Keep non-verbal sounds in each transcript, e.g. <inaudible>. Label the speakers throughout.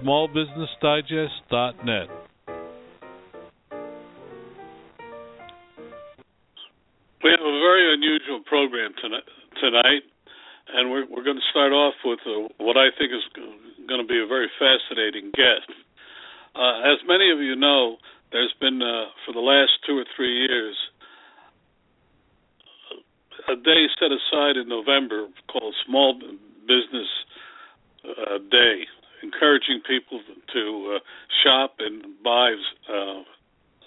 Speaker 1: www.smallbusinessdigest.net. We have a very unusual program tonight, and we're, we're going to start off with a, what I think is going to be a very fascinating guest. Uh, as many of you know, there's been, uh, for the last two or three years, a day set aside in November called Small Business uh, Day, encouraging people to uh, shop and buy uh,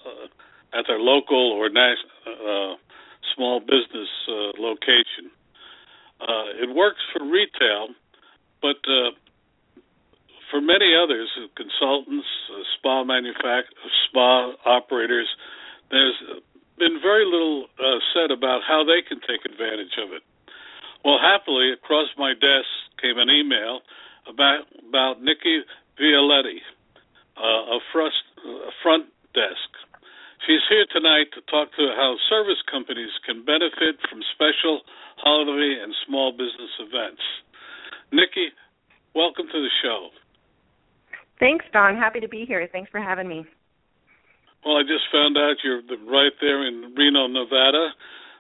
Speaker 1: uh at their local or national uh, small business uh, location. it works for retail, but for many others, consultants, spa manufacturers, spa operators, there's been very little said about how they can take advantage of it. Well, happily, across my desk came an email about about Nicki Violetti, uh, a, front, a front desk. She's here tonight to talk to how service companies can benefit from special holiday and small business events. Nicki, welcome to the show.
Speaker 2: Thanks, Don. Happy to be here. Thanks for having me.
Speaker 1: Well, I just found out you're right there in Reno, Nevada.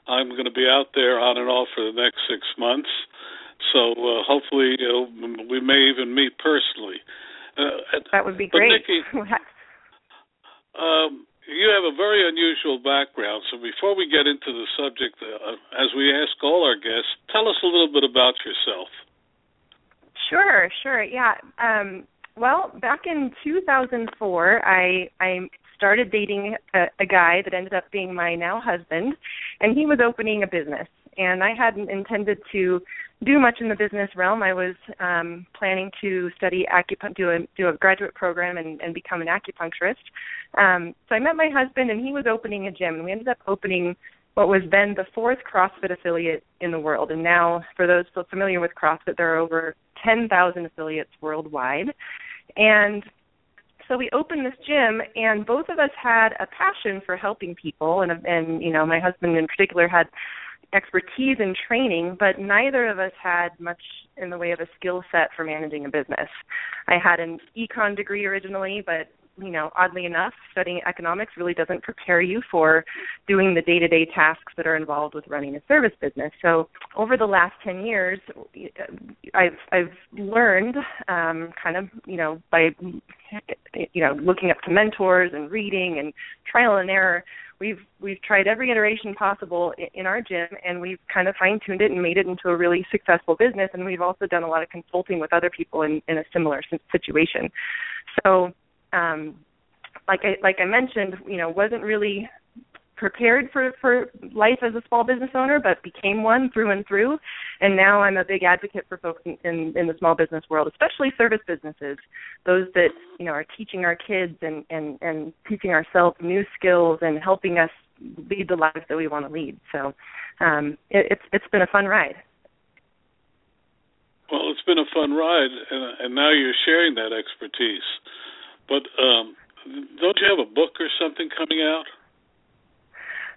Speaker 1: I'm going to be out there on and off for the next six months. So uh, hopefully you know, we may even meet personally.
Speaker 2: Uh, that would be great.
Speaker 1: Nicki, <laughs> um, you have a very unusual background. So before we get into the subject, uh, as we ask all our guests, tell us a little bit about yourself.
Speaker 2: Sure, sure. Yeah. Um, well, back in 2004, I I started dating a, a guy that ended up being my now husband, and he was opening a business. And I hadn't intended to do much in the business realm. I was um, planning to study acupuncture, do a do a graduate program, and, and become an acupuncturist. Um, so I met my husband, and he was opening a gym, and we ended up opening what was then the fourth CrossFit affiliate in the world. And now, for those familiar with CrossFit, there are over 10,000 affiliates worldwide. And so we opened this gym and both of us had a passion for helping people and and you know my husband in particular had expertise and training but neither of us had much in the way of a skill set for managing a business i had an econ degree originally but you know, oddly enough, studying economics really doesn't prepare you for doing the day-to-day tasks that are involved with running a service business. So, over the last 10 years, I've I've learned um kind of, you know, by you know, looking up to mentors and reading and trial and error, we've we've tried every iteration possible in our gym and we've kind of fine-tuned it and made it into a really successful business and we've also done a lot of consulting with other people in in a similar situation. So, um, like I like I mentioned, you know, wasn't really prepared for for life as a small business owner, but became one through and through. And now I'm a big advocate for folks in, in, in the small business world, especially service businesses, those that you know are teaching our kids and and and teaching ourselves new skills and helping us lead the lives that we want to lead. So um, it, it's it's been a fun ride.
Speaker 1: Well, it's been a fun ride, and, and now you're sharing that expertise. But um, don't you have a book or something coming out?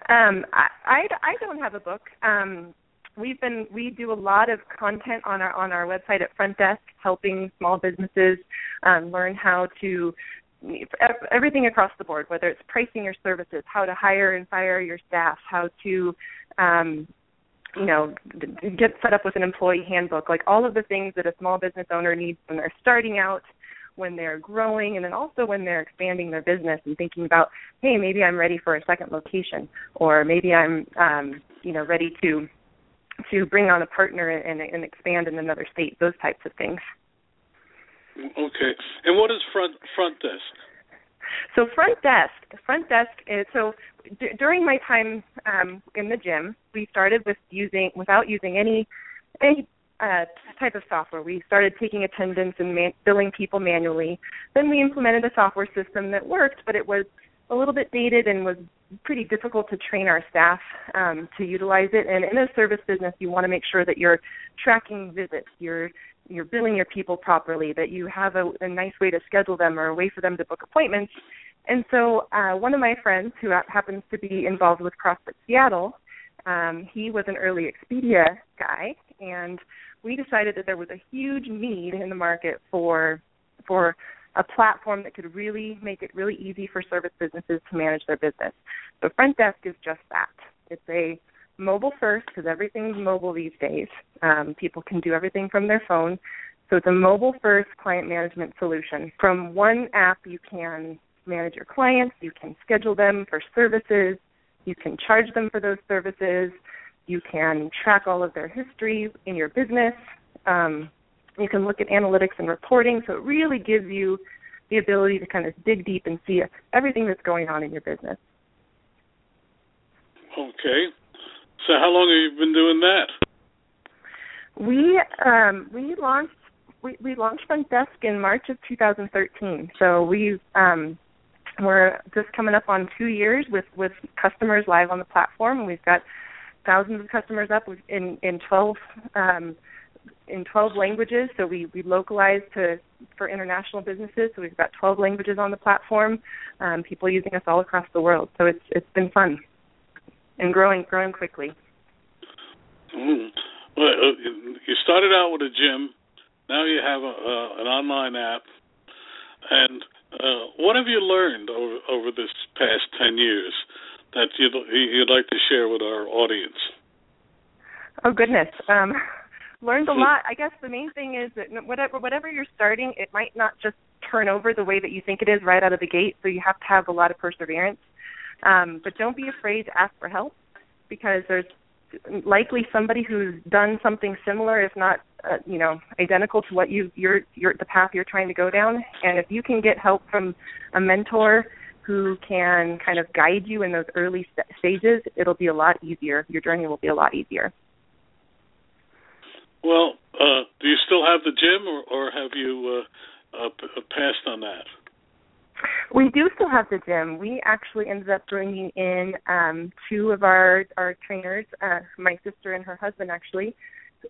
Speaker 2: Um, I, I, I don't have a book. Um, we've been we do a lot of content on our on our website at Front Desk, helping small businesses um, learn how to everything across the board, whether it's pricing your services, how to hire and fire your staff, how to um, you know get set up with an employee handbook, like all of the things that a small business owner needs when they're starting out when they're growing and then also when they're expanding their business and thinking about, hey, maybe I'm ready for a second location or maybe I'm um, you know, ready to to bring on a partner and, and expand in another state, those types of things.
Speaker 1: Okay. And what is front front desk?
Speaker 2: So front desk, front desk is so d- during my time um, in the gym, we started with using without using any any uh, type of software. We started taking attendance and man- billing people manually. Then we implemented a software system that worked, but it was a little bit dated and was pretty difficult to train our staff um, to utilize it. And in a service business, you want to make sure that you're tracking visits, you're you're billing your people properly, that you have a, a nice way to schedule them or a way for them to book appointments. And so, uh, one of my friends who happens to be involved with CrossFit Seattle, um, he was an early Expedia guy, and we decided that there was a huge need in the market for for a platform that could really make it really easy for service businesses to manage their business. So Front Desk is just that. It's a mobile first because everything's mobile these days. Um, people can do everything from their phone. So it's a mobile first client management solution. From one app, you can manage your clients, you can schedule them for services, you can charge them for those services, you can track all of their history in your business. Um, you can look at analytics and reporting. So it really gives you the ability to kind of dig deep and see everything that's going on in your business.
Speaker 1: Okay. So how long have you been doing that?
Speaker 2: We um, we launched we, we launched Front Desk in March of 2013. So we um, we're just coming up on two years with with customers live on the platform. We've got thousands of customers up in in 12 um, in 12 languages. So we we localize to for international businesses. So we've got 12 languages on the platform. Um, people using us all across the world. So it's it's been fun and growing growing quickly.
Speaker 1: Mm. Well, uh, you started out with a gym. Now you have a, uh, an online app. And uh, what have you learned over over this past ten years that you'd, you'd like to share with our audience?
Speaker 2: Oh goodness, um, <laughs> learned a lot. I guess the main thing is that whatever whatever you're starting, it might not just turn over the way that you think it is right out of the gate. So you have to have a lot of perseverance. Um, but don't be afraid to ask for help because there's likely somebody who's done something similar, if not uh, you know identical to what you you're, you're the path you're trying to go down. And if you can get help from a mentor who can kind of guide you in those early st- stages, it'll be a lot easier. Your journey will be a lot easier.
Speaker 1: Well, uh, do you still have the gym, or, or have you uh, uh, p- passed on that?
Speaker 2: We do still have the gym. We actually ended up bringing in um, two of our our trainers, uh, my sister and her husband, actually,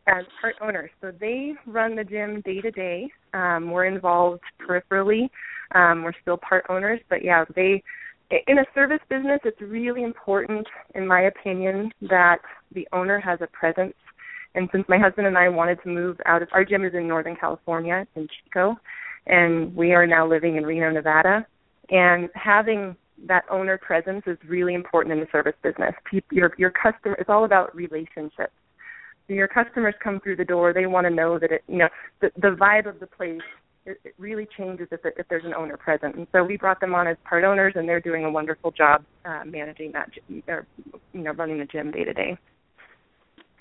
Speaker 2: as part owners. So they run the gym day to day. Um, we're involved peripherally. Um, we're still part owners, but yeah, they. In a service business, it's really important, in my opinion, that the owner has a presence. And since my husband and I wanted to move out of our gym is in Northern California, in Chico, and we are now living in Reno, Nevada. And having that owner presence is really important in the service business. Your your customer it's all about relationships. Your customers come through the door, they want to know that it you know the the vibe of the place it, it really changes if it, if there's an owner present. And so we brought them on as part owners, and they're doing a wonderful job uh, managing that or you know running the gym day to day.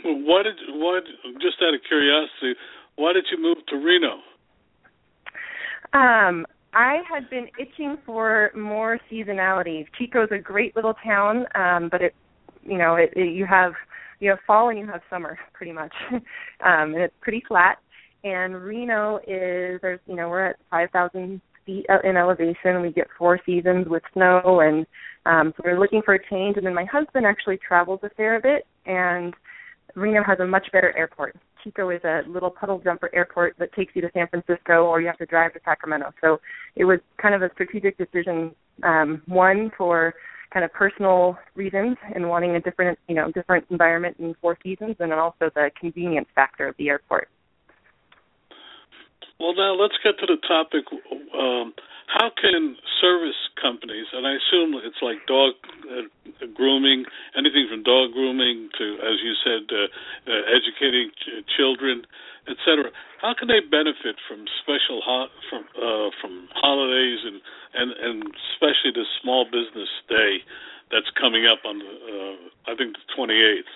Speaker 1: What did what? just out of curiosity, why did you move to Reno?
Speaker 2: Um, I had been itching for more seasonality. Chico's a great little town, um, but it, you know, it, it, you have you have fall and you have summer pretty much, <laughs> um, and it's pretty flat. And Reno is there's you know we're at 5,000 feet in elevation. We get four seasons with snow, and um, so we're looking for a change. And then my husband actually travels a fair bit, and Reno has a much better airport. Chico is a little puddle jumper airport that takes you to San Francisco, or you have to drive to Sacramento. So it was kind of a strategic decision. Um, one for kind of personal reasons and wanting a different, you know, different environment in four seasons, and then also the convenience factor of the airport.
Speaker 1: Well, now let's get to the topic. Um, how can service companies, and I assume it's like dog uh, grooming, anything from dog grooming to, as you said, uh, uh, educating ch- children, etc. How can they benefit from special ho- from uh, from holidays and, and and especially the Small Business Day that's coming up on the, uh, I think the 28th?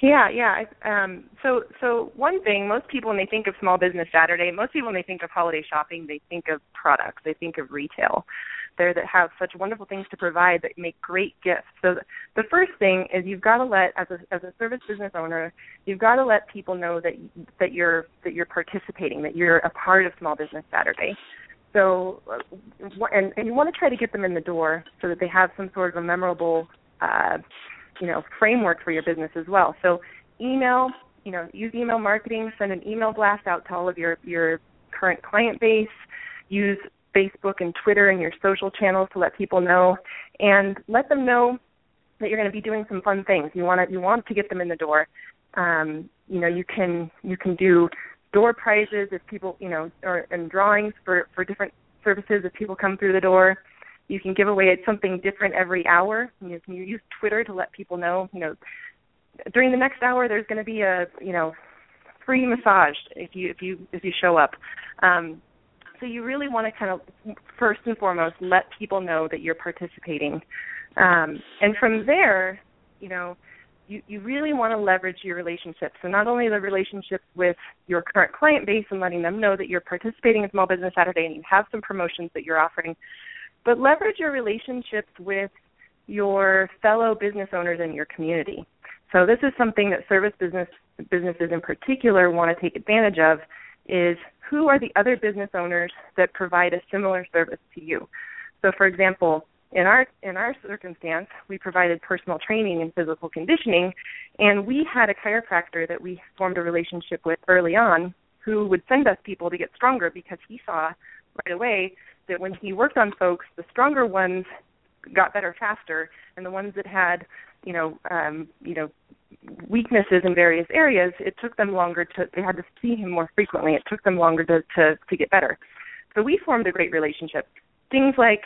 Speaker 2: Yeah, yeah. Um, so, so one thing, most people when they think of Small Business Saturday, most people when they think of holiday shopping, they think of products, they think of retail there that have such wonderful things to provide that make great gifts. So the first thing is you've got to let as a as a service business owner, you've got to let people know that that you're that you're participating, that you're a part of Small Business Saturday. So and and you want to try to get them in the door so that they have some sort of a memorable uh you know framework for your business as well. So email, you know, use email marketing, send an email blast out to all of your your current client base, use Facebook and Twitter and your social channels to let people know, and let them know that you're going to be doing some fun things. You want to you want to get them in the door. Um, you know, you can you can do door prizes if people you know or and drawings for for different services if people come through the door. You can give away something different every hour. You can use Twitter to let people know. You know, during the next hour there's going to be a you know free massage if you if you if you show up. Um, so you really want to kind of first and foremost let people know that you're participating, um, and from there, you know, you you really want to leverage your relationships. So not only the relationships with your current client base and letting them know that you're participating in Small Business Saturday and you have some promotions that you're offering, but leverage your relationships with your fellow business owners in your community. So this is something that service business businesses in particular want to take advantage of is who are the other business owners that provide a similar service to you. So for example, in our in our circumstance, we provided personal training and physical conditioning, and we had a chiropractor that we formed a relationship with early on who would send us people to get stronger because he saw right away that when he worked on folks, the stronger ones got better faster, and the ones that had, you know, um, you know, weaknesses in various areas, it took them longer to. They had to see him more frequently. It took them longer to to, to get better. So we formed a great relationship. Things like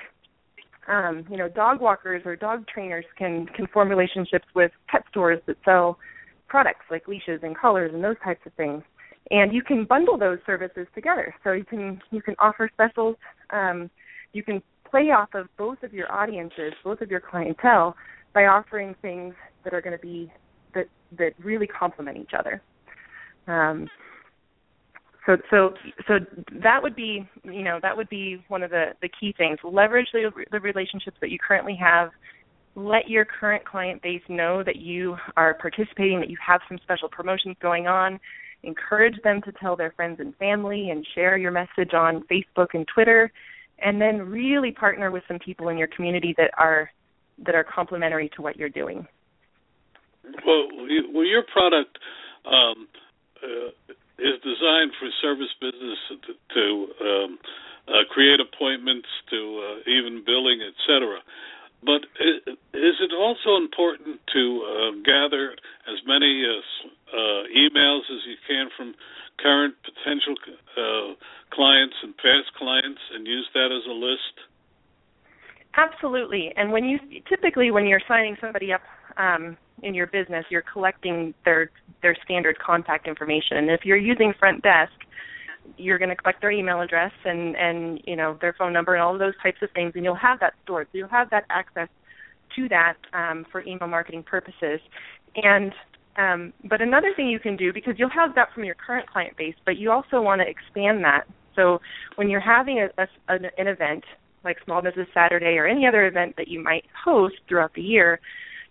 Speaker 2: um, you know, dog walkers or dog trainers can can form relationships with pet stores that sell products like leashes and collars and those types of things. And you can bundle those services together. So you can you can offer specials. Um, you can play off of both of your audiences, both of your clientele, by offering things that are going to be that that really complement each other. Um, so so so that would be you know that would be one of the the key things. Leverage the the relationships that you currently have. Let your current client base know that you are participating that you have some special promotions going on. Encourage them to tell their friends and family and share your message on Facebook and Twitter. And then really partner with some people in your community that are that are complementary to what you're doing
Speaker 1: well well your product um, uh, is designed for service business to, to um, uh, create appointments, to uh, even billing, etc. But is it also important to uh, gather as many uh, uh, emails as you can from current potential uh, clients and past clients and use that as a list?
Speaker 2: Absolutely. And when you typically when you're signing somebody up um, in your business, you're collecting their their standard contact information. And if you're using front desk, you're going to collect their email address and and you know their phone number and all those types of things, and you'll have that stored. So you'll have that access to that um, for email marketing purposes. And um, but another thing you can do because you'll have that from your current client base, but you also want to expand that. So when you're having a, a, an, an event like Small Business Saturday or any other event that you might host throughout the year,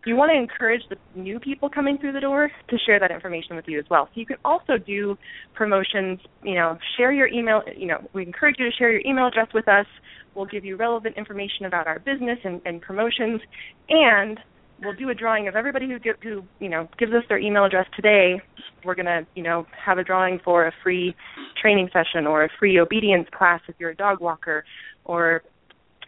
Speaker 2: you want to encourage the new people coming through the door to share that information with you as well. So you can also do promotions, you know, share your email, you know, we encourage you to share your email address with us. We'll give you relevant information about our business and, and promotions and we'll do a drawing of everybody who, who you know gives us their email address today. We're gonna you know have a drawing for a free training session or a free obedience class if you're a dog walker, or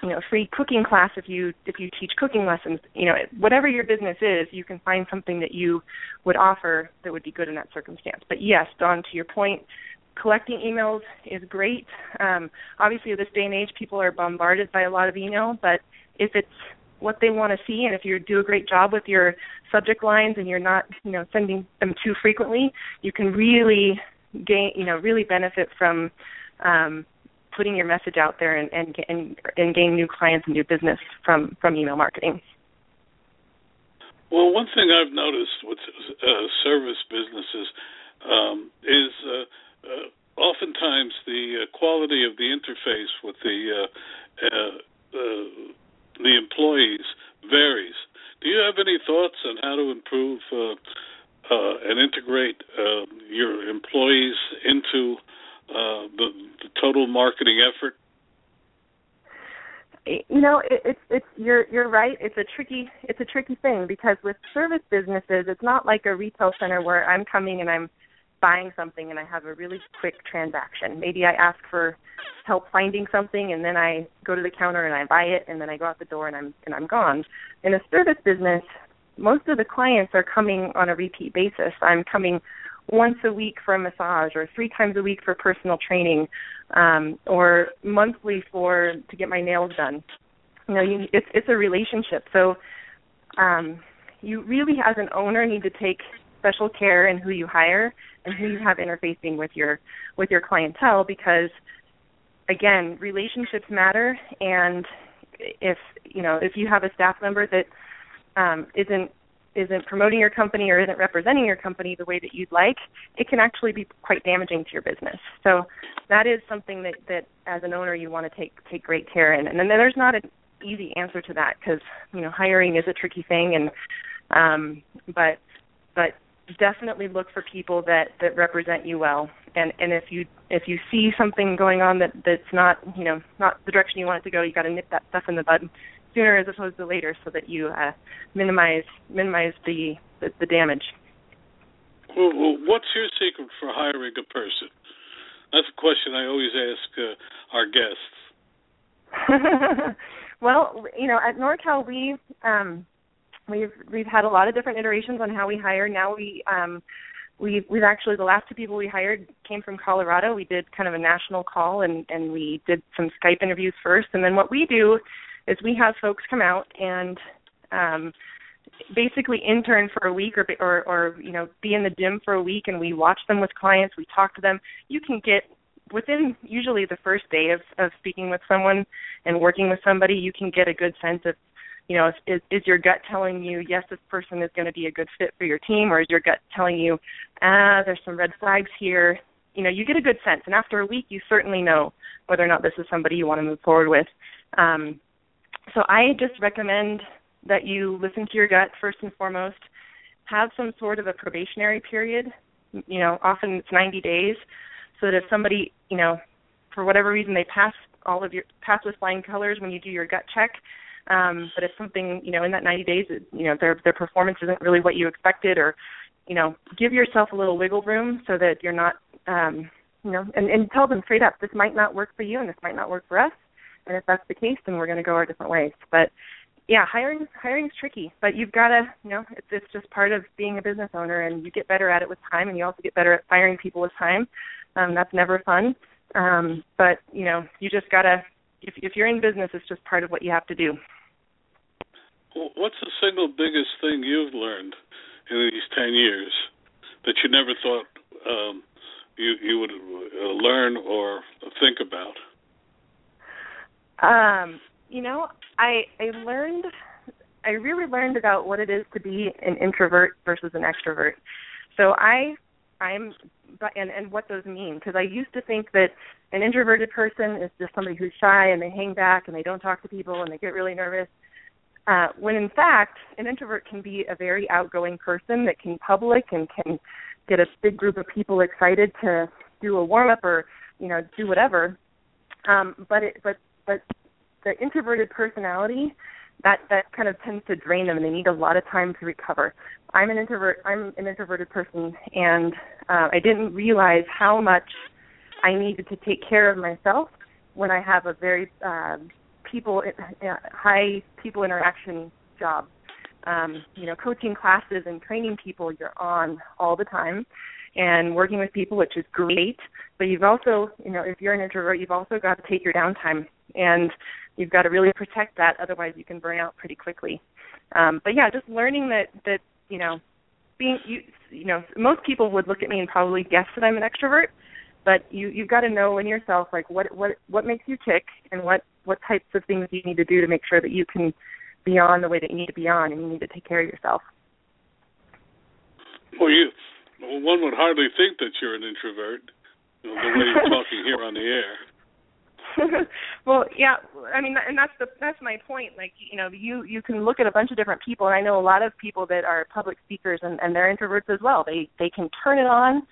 Speaker 2: you know free cooking class if you if you teach cooking lessons. You know whatever your business is you can find something that you would offer that would be good in that circumstance. But yes don to your point collecting emails is great. Um, obviously this day and age people are bombarded by a lot of email but if it's what they want to see and if you do a great job with your subject lines and you're not you know sending them too frequently you can really gain you know really benefit from um, putting your message out there and and and, and gain new clients and new business from from email marketing.
Speaker 1: Well, one thing I've noticed with uh, service businesses um, is uh, uh, oftentimes the uh, quality of the interface with the uh, uh, the employees varies. Do you have any thoughts on how to improve and integrate your employees into Uh, the, the total marketing effort?
Speaker 2: you know it, it's it's you're you're right. It's a tricky it's a tricky thing because with service businesses it's not like a retail center where i'm coming and i'm buying something and i have a really quick transaction. Maybe i ask for help finding something and then i go to the counter and i buy it and then i go out the door and i'm and i'm gone. In a service business most of the clients are coming on a repeat basis. I'm coming once a week for a massage or three times a week for personal training um or monthly for to get my nails done. You know you it's it's a relationship. So um you really as an owner need to take special care in who you hire and who you have interfacing with your with your clientele because again relationships matter. And if you know if you have a staff member that um isn't isn't promoting your company or isn't representing your company the way that you'd like, it can actually be quite damaging to your business. So that is something that that as an owner you want to take take great care in. And then there's not an easy answer to that because you know hiring is a tricky thing and um but but definitely look for people that that represent you well and and if you if you see something going on that that's not you know not the direction you want it to go you got to nip that stuff in the bud sooner as opposed to later, so that you uh, minimize minimize the, the, the damage.
Speaker 1: Well, well, what's your secret for hiring a person? That's a question I always ask uh, our
Speaker 2: guests. <laughs> well, you know, at NorCal we um, we've we've had a lot of different iterations on how we hire. Now we um, we've we've actually the last two people we hired came from Colorado. We did kind of a national call and and we did some Skype interviews first, and then what we do is we have folks come out and um, basically intern for a week or, or or you know be in the gym for a week and we watch them with clients we talk to them. You can get within usually the first day of of speaking with someone and working with somebody you can get a good sense of you know is is your gut telling you yes this person is going to be a good fit for your team or is your gut telling you ah there's some red flags here? You know you get a good sense and after a week you certainly know whether or not this is somebody you want to move forward with. Um so I just recommend that you listen to your gut first and foremost. Have some sort of a probationary period. You know, often it's 90 days, so that if somebody, you know, for whatever reason they pass all of your pass with flying colors when you do your gut check, um, but if something, you know, in that 90 days, you know, their their performance isn't really what you expected, or, you know, give yourself a little wiggle room so that you're not, um, you know, and, and tell them straight up, this might not work for you, and this might not work for us and if that's the case, then we're going to go our different ways. But yeah, hiring hiring's tricky, but you've got to, you know, it's it's just part of being a business owner, and you get better at it with time, and you also get better at firing people with time. Um, that's never fun, um, but you know, you just gotta. If if you're in business, it's just part of what you have to do.
Speaker 1: What's the single biggest thing you've learned in these ten years that you never thought um, you you would uh, learn or think about?
Speaker 2: Um, you know, I I learned I really learned about what it is to be an introvert versus an extrovert. So I I'm and and what those mean because I used to think that an introverted person is just somebody who's shy and they hang back and they don't talk to people and they get really nervous. Uh, when in fact, an introvert can be a very outgoing person that can public and can get a big group of people excited to do a warm up or you know do whatever. Um, but it but but the introverted personality that that kind of tends to drain them and they need a lot of time to recover. I'm an introvert i'm an introverted person and uh, i didn't realize how much i needed to take care of myself when i have a very uh, people uh, high people interaction job. Um, you know coaching classes and training people you're on all the time and working with people which is great. But you've also you know if you're an introvert you've also got to take your downtime and you've got to really protect that otherwise you can burn out pretty quickly um but yeah just learning that that you know being you you know most people would look at me and probably guess that I'm an extrovert, but you you've got to know in yourself like what what what makes you tick and what what types of things you need to do to make sure that you can be on the way that you need to be on and you need to take care of yourself.
Speaker 1: Well, you one would hardly think that you're an introvert, you know, the way you're talking here on the air. <laughs>
Speaker 2: well, yeah, I mean, and that's the that's my point. Like, you know, you you can look at a bunch of different people, and I know a lot of people that are public speakers, and and they're introverts as well. They they can turn it on,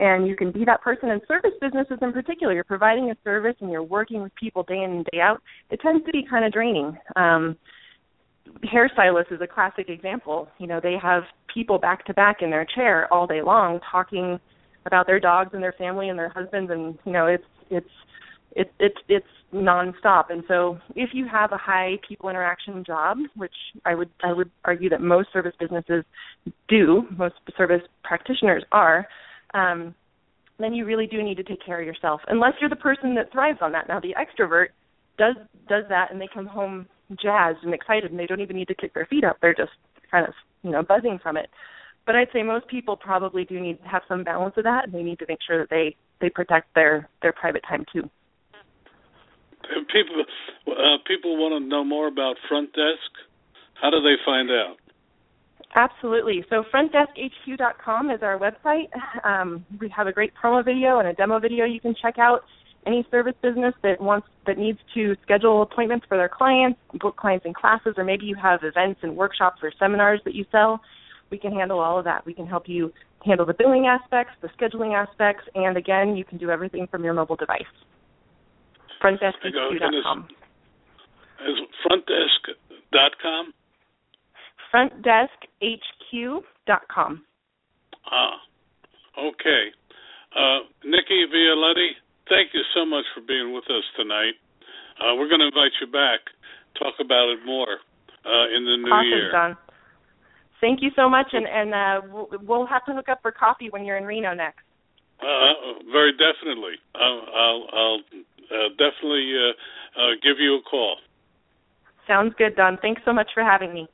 Speaker 2: and you can be that person. In service businesses, in particular, you're providing a service and you're working with people day in and day out. It tends to be kind of draining. Um, hairstylist is a classic example. You know, they have people back to back in their chair all day long talking about their dogs and their family and their husbands, and you know, it's it's it's it's it's nonstop. And so if you have a high people interaction job, which I would I would argue that most service businesses do, most service practitioners are, um, then you really do need to take care of yourself. Unless you're the person that thrives on that. Now the extrovert does does that and they come home jazzed and excited and they don't even need to kick their feet up. They're just kind of, you know, buzzing from it. But I'd say most people probably do need to have some balance of that and they need to make sure that they they protect their their private time too <laughs>
Speaker 1: people uh, people want to know more about Front Desk. How do they find out?
Speaker 2: Absolutely. So frontdeskhq.com is our website. <laughs> Um, we have a great promo video and a demo video you can check out. Any service business that wants that needs to schedule appointments for their clients, book clients in classes, or maybe you have events and workshops or seminars that you sell, we can handle all of that. We can help you handle the billing aspects, the scheduling aspects, and again, you can do everything from your mobile device frontdeskhq.com.
Speaker 1: Is frontdesk.com?
Speaker 2: Frontdeskhq.com.
Speaker 1: Ah, okay. Uh, Nicki Violetti, thank you so much for being with us tonight. Uh, we're going to invite you back, talk about it more uh, in the new
Speaker 2: awesome,
Speaker 1: year.
Speaker 2: John. Thank you so much, and, and uh, we'll, we'll have to hook up for coffee when you're in Reno next.
Speaker 1: Uh, very definitely. I'll, I'll, I'll uh, definitely uh, uh, give you a call.
Speaker 2: Sounds good, Don. Thanks so much for having me.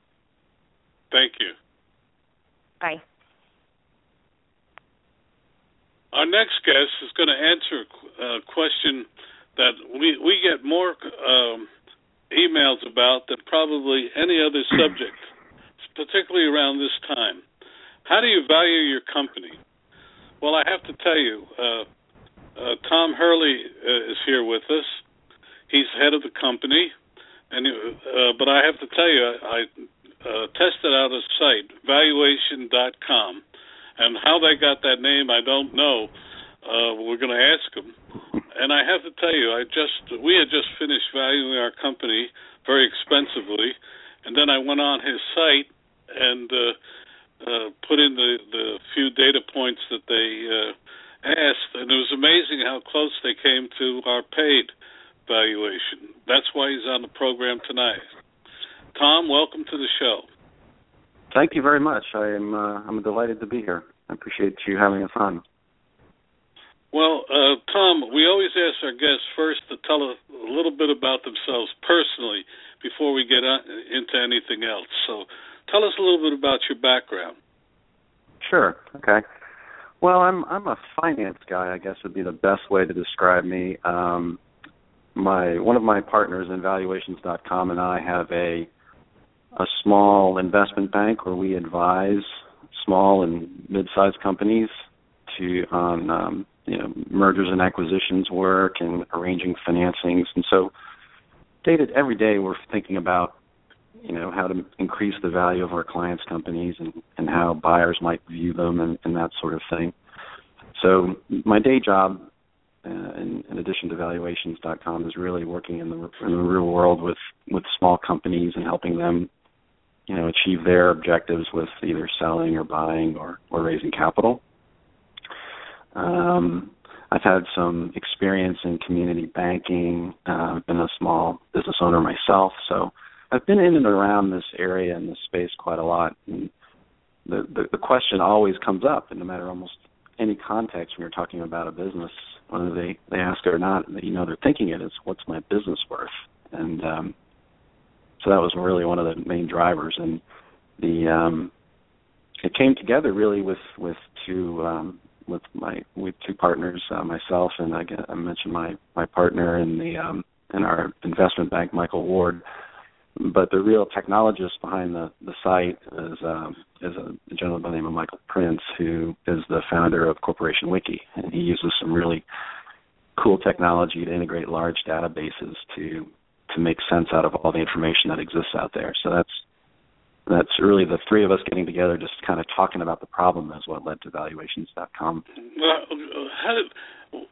Speaker 1: Thank you.
Speaker 2: Bye.
Speaker 1: Our next guest is going to answer a question that we we get more um, emails about than probably any other subject, particularly around this time. How do you value your company? Well, I have to tell you, uh, uh, Tom Hurley uh, is here with us. He's head of the company, and uh, but I have to tell you, I uh, tested out a site, valuation.com, and how they got that name, I don't know. Uh, we're going to ask them, and I have to tell you, I just we had just finished valuing our company very expensively, and then I went on his site and uh, uh, put in the the few data points that they uh, asked, and it was amazing how close they came to our paid valuation. That's why he's on the program tonight. Tom, welcome to the show.
Speaker 3: Thank you very much. I am uh, I'm delighted to be here. I appreciate you having us on.
Speaker 1: Well, uh, Tom, we always ask our guests first to tell a, a little bit about themselves personally before we get on, into anything else. So, tell us a little bit about your background.
Speaker 3: Sure. Okay. Well, I'm I'm a finance guy. I guess would be the best way to describe me. Um, my one of my partners in Valuations.com and I have a a small investment bank where we advise small and mid-sized companies to on um, you know mergers and acquisitions work and arranging financings, and so day to every day we're thinking about you know how to increase the value of our clients' companies and, and how buyers might view them and, and that sort of thing. So my day job, uh, in, in addition to valuations.com, is really working in the in the real world with with small companies and helping them, you know, achieve their objectives with either selling or buying or or raising capital. Um, I've had some experience in community banking. Uh, I've been a small business owner myself, so I've been in and around this area and this space quite a lot. And the, the the question always comes up, and no matter almost any context when you're talking about a business, whether they they ask it or not, you know they're thinking it is what's my business worth, and um, so that was really one of the main drivers. And the um, it came together really with with two um, with my with two partners, uh, myself and I, I mentioned my my partner in the um, in our investment bank, Michael Ward. But the real technologist behind the the site is um, is a gentleman by the name of Michael Prince, who is the founder of Corporation Wiki, and he uses some really cool technology to integrate large databases to to make sense out of all the information that exists out there. So that's that's really the three of us getting together, just kind of talking about the problem, is what led to valuations.com.
Speaker 1: Well, did,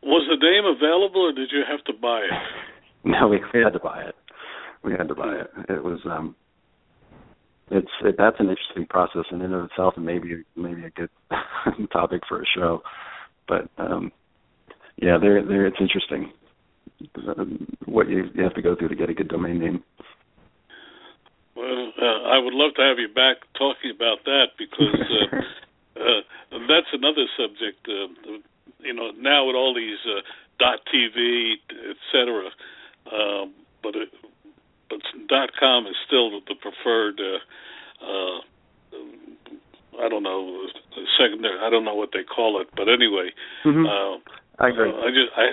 Speaker 1: was the name available, or did you have to buy it? <laughs>
Speaker 3: No, we, we had to buy it. We had to buy it. It was um, it's it, that's an interesting process in and of itself, and maybe maybe a good <laughs> topic for a show. But um, yeah, there there it's interesting um, what you, you have to go through to get a good domain name.
Speaker 1: Well, uh, I would love to have you back talking about that because uh, <laughs> uh, that's another subject. Uh, you know, now with all these uh, dot TV, etc. Um, but it, but dot com is still the preferred. Uh, uh, I don't know secondary. I don't know what they call it, but anyway,
Speaker 3: mm-hmm. uh, I agree.
Speaker 1: Uh, I just I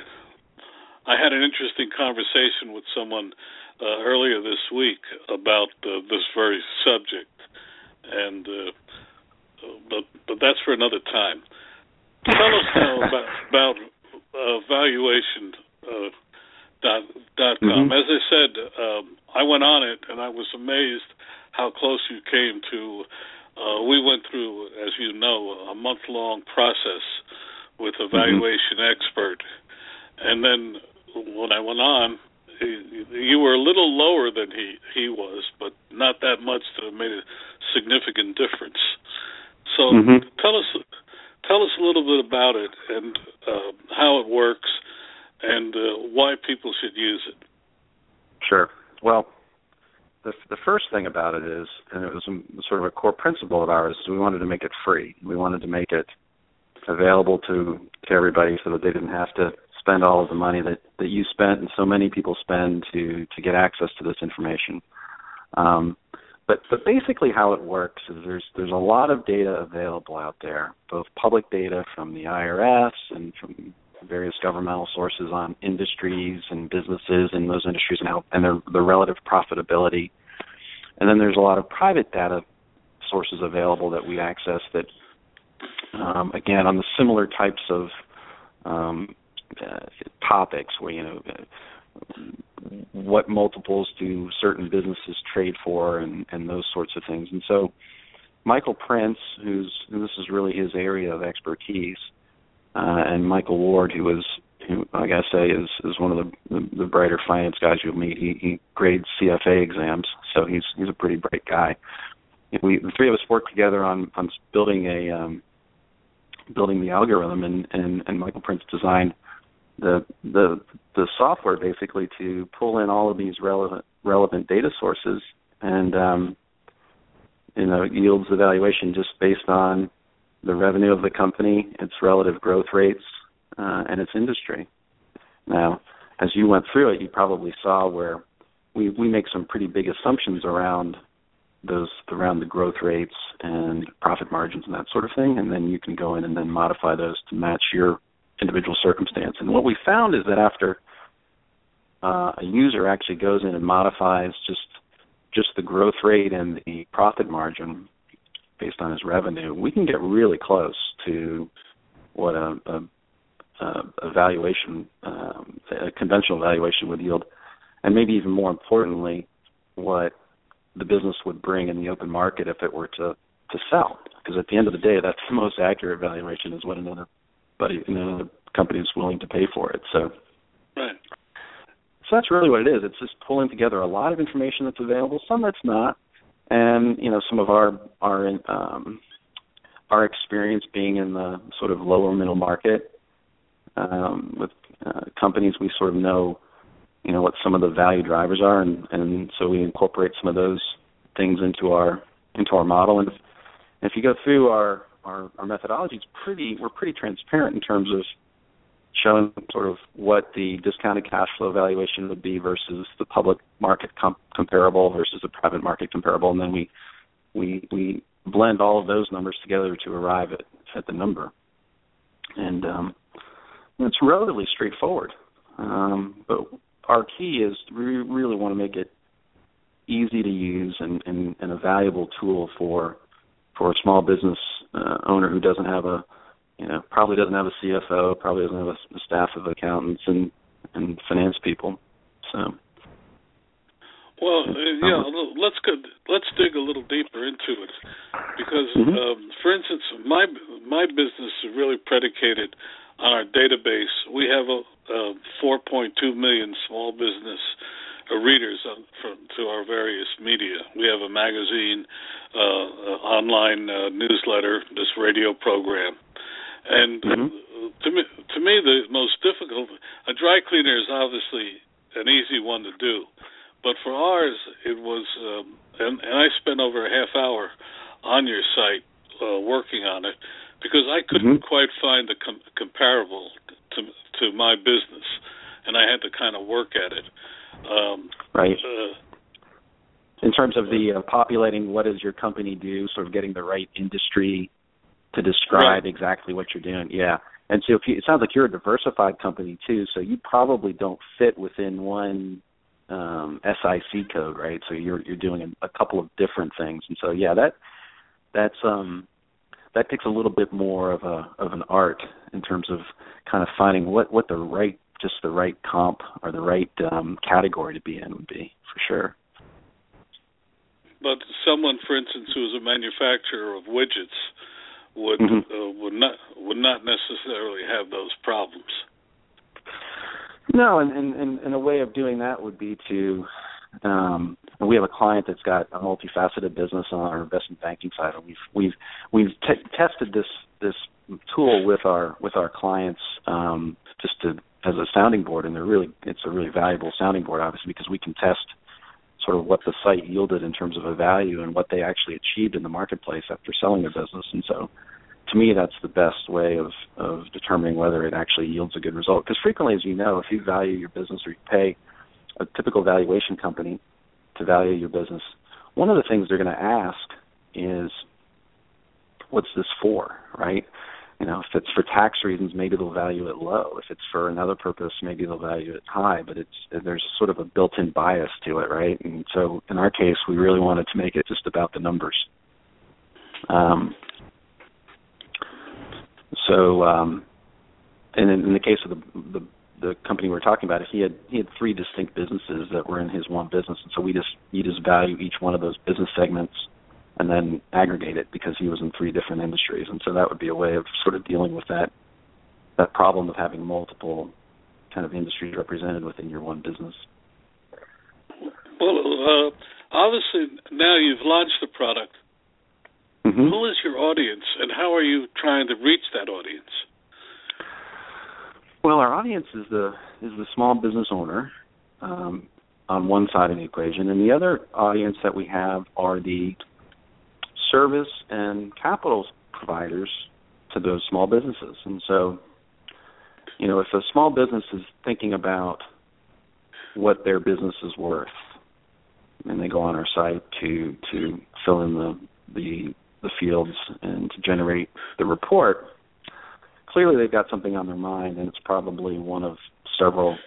Speaker 1: I had an interesting conversation with someone uh, earlier this week about uh, this very subject, and uh, but but that's for another time. Tell us now <laughs> about, about uh, valuation uh, dot dot com.
Speaker 3: Mm-hmm.
Speaker 1: As I said, um, I went on it and I was amazed how close you came to. Uh, we went through, as you know, a month long process with a valuation mm-hmm. expert, and then when I went on, you were a little lower than he he was, but not that much to have made a significant difference. So
Speaker 3: mm-hmm.
Speaker 1: tell us tell us a little bit about it and uh, how it works and uh, why people should use it.
Speaker 3: Sure. Well, the the first thing about it is, and it was sort of a core principle of ours, is we wanted to make it free. We wanted to make it available to to everybody so that they didn't have to spend all of the money that that you spent and so many people spend to to get access to this information. Um, but but basically how it works is there's there's a lot of data available out there, both public data from the IRS and from various governmental sources on industries and businesses and those industries and how and their the relative profitability. And then there's a lot of private data sources available that we access that um, again on the similar types of um, uh, topics where you know uh, what multiples do certain businesses trade for and and those sorts of things and so Michael Prince who's this is really his area of expertise uh, and Michael Ward who is who I gotta say is is one of the, the the brighter finance guys you'll meet. He he grades CFA exams so he's he's a pretty bright guy. We the three of us worked together on on building a um building the algorithm and and and Michael Prince designed the the the software basically to pull in all of these relevant relevant data sources and um, you know yields evaluation just based on the revenue of the company, its relative growth rates, uh, and its industry. Now, as you went through it, you probably saw where we we make some pretty big assumptions around those around the growth rates and profit margins and that sort of thing, and then you can go in and then modify those to match your individual circumstance. And what we found is that after uh, a user actually goes in and modifies just just the growth rate and the profit margin based on his revenue, we can get really close to what a, a, a valuation, um, a conventional valuation would yield, and maybe even more importantly, what the business would bring in the open market if it were to to sell. Because at the end of the day, that's the most accurate valuation is what another know the company is willing to pay for it. So,
Speaker 1: right.
Speaker 3: So that's really what it is. It's just pulling together a lot of information that's available, some that's not, and you know some of our our um, our experience being in the sort of lower middle market um, with uh, companies, we sort of know you know what some of the value drivers are, and and so we incorporate some of those things into our into our model. And if, if you go through our our, our methodology it's pretty we're pretty transparent in terms of showing sort of what the discounted cash flow valuation would be versus the public market com- comparable versus the private market comparable, and then we we we blend all of those numbers together to arrive at at the number. And um, it's relatively straightforward. Um, but our key is we really want to make it easy to use and, and, and a valuable tool for for a small business uh, owner who doesn't have a you know probably doesn't have a CFO, probably doesn't have a, a staff of accountants and and finance people. So.
Speaker 1: Well, uh, yeah, let's go, let's dig a little deeper into it, because,
Speaker 3: mm-hmm.
Speaker 1: um, for instance, my my business is really predicated on our database. We have a, a 4.2 million small business readers on, from, to our various media. We have a magazine, uh, uh, online uh, newsletter, this radio program, and
Speaker 3: mm-hmm.
Speaker 1: to me, to me, the most difficult a dry cleaner is obviously an easy one to do, but for ours, it was, um, and, and I spent over a half hour on your site uh, working on it because I couldn't
Speaker 3: mm-hmm.
Speaker 1: quite find the com- comparable to to my business, and I had to kind of work at it. Um,
Speaker 3: right.
Speaker 1: Uh,
Speaker 3: in terms of the uh, populating, what does your company do? Sort of getting the right industry to describe
Speaker 1: right.
Speaker 3: exactly what you're doing. Yeah. And so if you, it sounds like you're a diversified company too, so you probably don't fit within one um, SIC code, right? So you're you're doing a, a couple of different things, and so yeah, that that's um that takes a little bit more of a of an art in terms of kind of finding what what the right just the right comp or the right um, category to be in would be for sure.
Speaker 1: But someone, for instance, who is a manufacturer of widgets would
Speaker 3: mm-hmm.
Speaker 1: uh, would not would not necessarily have those problems.
Speaker 3: No, and, and, and a way of doing that would be to um, we have a client that's got a multifaceted business on our investment banking side, and we've we've we've t- tested this this tool with our with our clients um, just to as a sounding board, and they're really it's a really valuable sounding board, obviously, because we can test sort of what the site yielded in terms of a value and what they actually achieved in the marketplace after selling their business. And so, to me, that's the best way of of determining whether it actually yields a good result. Because frequently, as you know, if you value your business or you pay a typical valuation company to value your business, one of the things they're going to ask is, "What's this for?" Right? You know, if it's for tax reasons, maybe they'll value it low. If it's for another purpose, maybe they'll value it high. But it's there's sort of a built-in bias to it, right? And so in our case, we really wanted to make it just about the numbers. Um, so, um, and in, in the case of the, the the company we're talking about, he had he had three distinct businesses that were in his one business, and so we just you just value each one of those business segments and then aggregate it because he was in three different industries, and so that would be a way of sort of dealing with that that problem of having multiple kind of industries represented within your one business.
Speaker 1: Well, uh, obviously now you've launched the product.
Speaker 3: Mm-hmm.
Speaker 1: Who is your audience, and how are you trying to reach that audience?
Speaker 3: Well, our audience is the is the small business owner um, on one side of the equation, and the other audience that we have are the service and capital providers to those small businesses. And so, you know, if a small business is thinking about what their business is worth, and they go on our site to to fill in the the, the fields and to generate the report, clearly they've got something on their mind, and it's probably one of several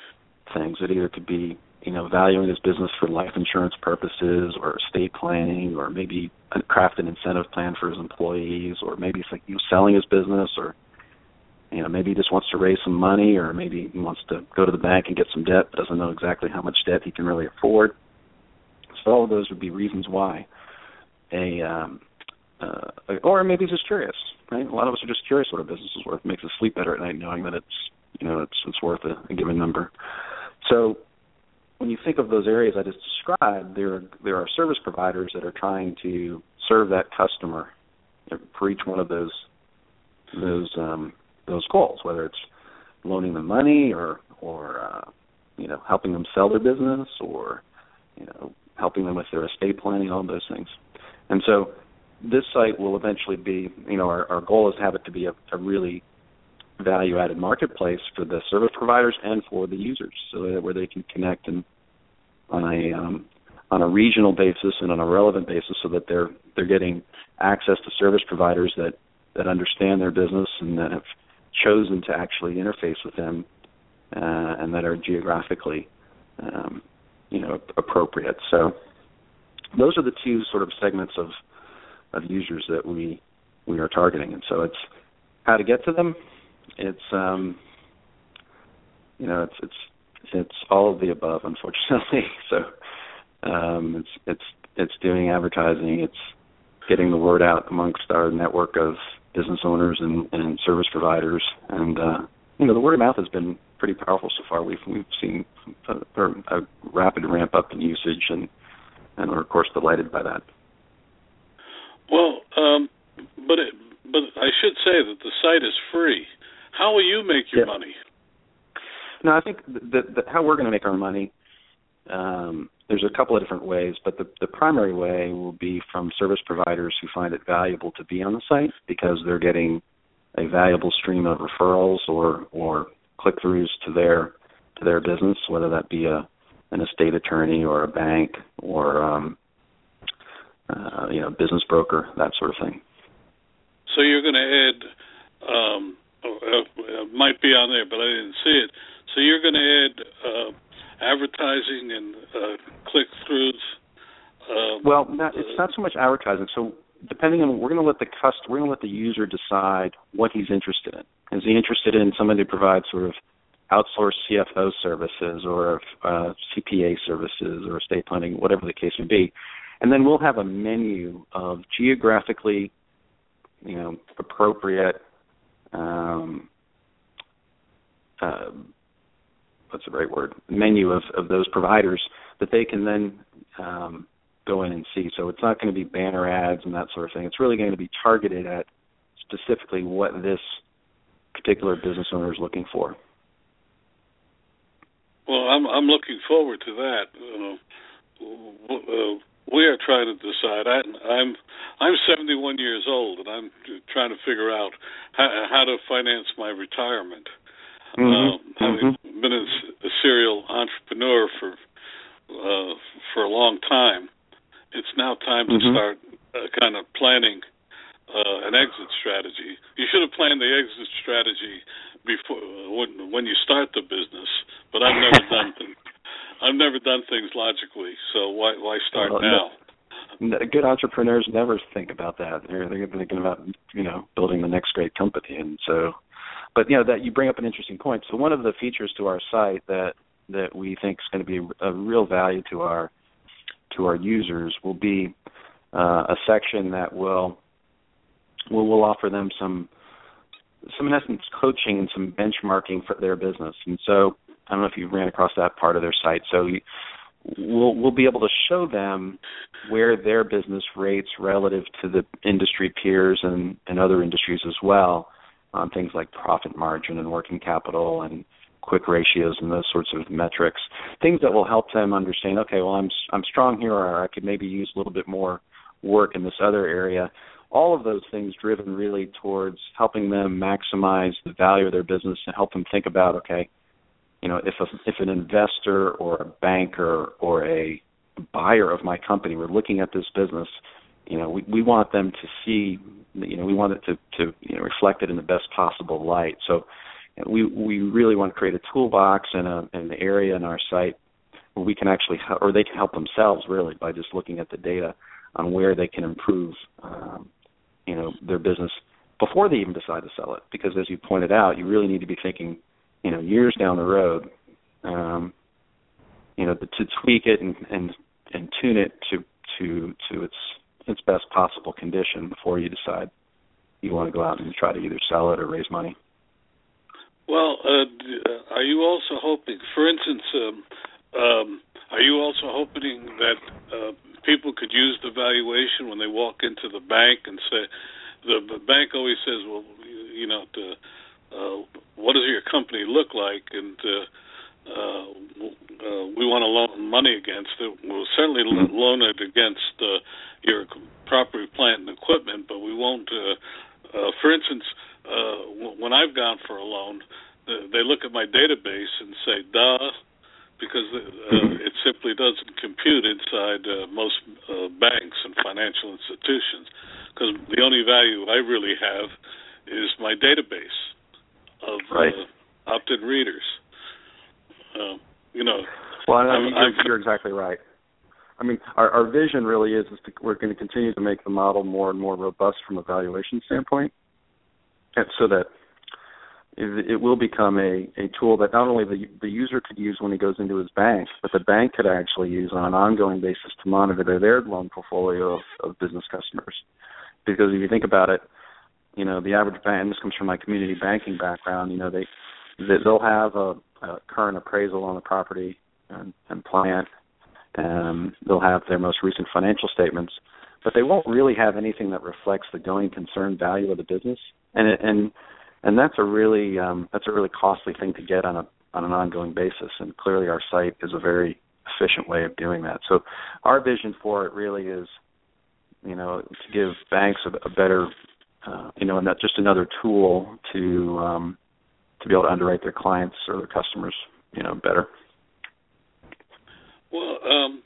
Speaker 3: things. It either could be you know, valuing his business for life insurance purposes or estate planning or maybe craft an incentive plan for his employees or maybe it's like you was selling his business or you know, maybe he just wants to raise some money or maybe he wants to go to the bank and get some debt, but doesn't know exactly how much debt he can really afford. So all of those would be reasons why a um uh or maybe he's just curious, right? A lot of us are just curious what a business is worth. It makes us sleep better at night knowing that it's you know, it's it's worth a, a given number. So when you think of those areas I just described, there there are service providers that are trying to serve that customer for each one of those those um, those goals, whether it's loaning them money or or uh, you know helping them sell their business or you know helping them with their estate planning, all those things. And so this site will eventually be, you know, our, our goal is to have it to be a, a really value added marketplace for the service providers and for the users so that where they can connect and on a um, on a regional basis and on a relevant basis, so that they're they're getting access to service providers that that understand their business and that have chosen to actually interface with them uh, and that are geographically um, you know appropriate. So those are the two sort of segments of of users that we we are targeting, and so it's how to get to them. It's um, you know it's it's it's all of the above, unfortunately. <laughs> So um, it's it's it's doing advertising. It's getting the word out amongst our network of business owners and, and service providers, and uh, you know the word of mouth has been pretty powerful so far. We've we've seen a, a rapid ramp up in usage, and and we're of course delighted by that.
Speaker 1: Well, um, but it, but I should say that the site is free. How will you make your
Speaker 3: yeah.
Speaker 1: money?
Speaker 3: No, I think how we're going to make our money. Um, there's a couple of different ways, but the, the primary way will be from service providers who find it valuable to be on the site because they're getting a valuable stream of referrals or or click throughs to their to their business, whether that be a an estate attorney or a bank or um, uh, you know business broker, that sort of thing.
Speaker 1: So you're going to add, um, uh, might be on there, but I didn't see it. So you're going to add uh, advertising and uh, click throughs. Uh,
Speaker 3: well, not, it's not so much advertising. So depending on, we're going to let the customer, we're going to let the user decide what he's interested in. Is he interested in somebody to provide sort of outsourced CFO services or uh, CPA services or estate planning, whatever the case may be? And then we'll have a menu of geographically, you know, appropriate um, uh, what's the right word menu of, of those providers that they can then um, go in and see. So it's not going to be banner ads and that sort of thing. It's really going to be targeted at specifically what this particular business owner is looking for.
Speaker 1: Well, I'm I'm looking forward to that. Uh, uh, we are trying to decide. I, I'm I'm 71 years old, and I'm trying to figure out how, how to finance my retirement.
Speaker 3: Mm-hmm. Um,
Speaker 1: having
Speaker 3: mm-hmm.
Speaker 1: been a, a serial entrepreneur for uh, for a long time, it's now time to
Speaker 3: mm-hmm.
Speaker 1: start uh, kind of planning uh, an exit strategy. You should have planned the exit strategy before when when you start the business, but I've never <laughs> done I've never done things logically, so why why start well, now?
Speaker 3: No, good entrepreneurs never think about that. They're they're thinking about you know building the next great company, and so but you know that you bring up an interesting point. So one of the features to our site that that we think is going to be a real value to our to our users will be uh, a section that will will will offer them some some in essence coaching and some benchmarking for their business. And so I don't know if you ran across that part of their site. So we'll we'll be able to show them where their business rates relative to the industry peers and, and other industries as well on things like profit margin and working capital and quick ratios and those sorts of metrics. Things that will help them understand, okay, well I'm I'm strong here or I could maybe use a little bit more work in this other area. All of those things driven really towards helping them maximize the value of their business and help them think about, okay, you know, if a, if an investor or a banker or a buyer of my company were looking at this business, you know, we, we want them to see you know we want it to to you know reflect it in the best possible light. So we we really want to create a toolbox and a an area in our site where we can actually help, or they can help themselves really by just looking at the data on where they can improve um, you know their business before they even decide to sell it. Because as you pointed out, you really need to be thinking you know years down the road. Um, you know, to, tweak it and, and and tune it to to to its its best possible condition before you decide you want to go out and try to either sell it or raise money.
Speaker 1: Well, uh, uh, are you also hoping, for instance, um, um, are you also hoping that uh, people could use the valuation when they walk into the bank and say, the, the bank always says, well, you know, to, uh, what does your company look like? And uh, uh, uh, we want to loan money against it. We'll certainly mm-hmm. loan it against uh, your property, plant, and equipment, but we won't. Uh, uh, for instance, uh, when I've gone for a loan, they look at my database and say, "Duh, because uh, it simply doesn't compute inside uh, most uh, banks and financial institutions. Because the only value I really have is my database of
Speaker 3: right.
Speaker 1: uh, opt-in readers. Uh, you know,
Speaker 3: well, I mean, you're, you're exactly right. I mean, our, our vision really is, is to, we're going to continue to make the model more and more robust from a valuation standpoint, and so that it, will become a, a tool that not only the, the user could use when he goes into his bank, but the bank could actually use on an ongoing basis to monitor their loan portfolio of, of business customers. Because if you think about it, you know, the average bank, and this comes from my community banking background, you know, they, they'll have a, a current appraisal on the property and, and plant um, they'll have their most recent financial statements, but they won't really have anything that reflects the going concern value of the business. And it, and and that's a really um, that's a really costly thing to get on a on an ongoing basis. And clearly, our site is a very efficient way of doing that. So, our vision for it really is, you know, to give banks a, a better, uh, you know, not just another tool to um, to be able to underwrite their clients or their customers, you know, better.
Speaker 1: Well, um,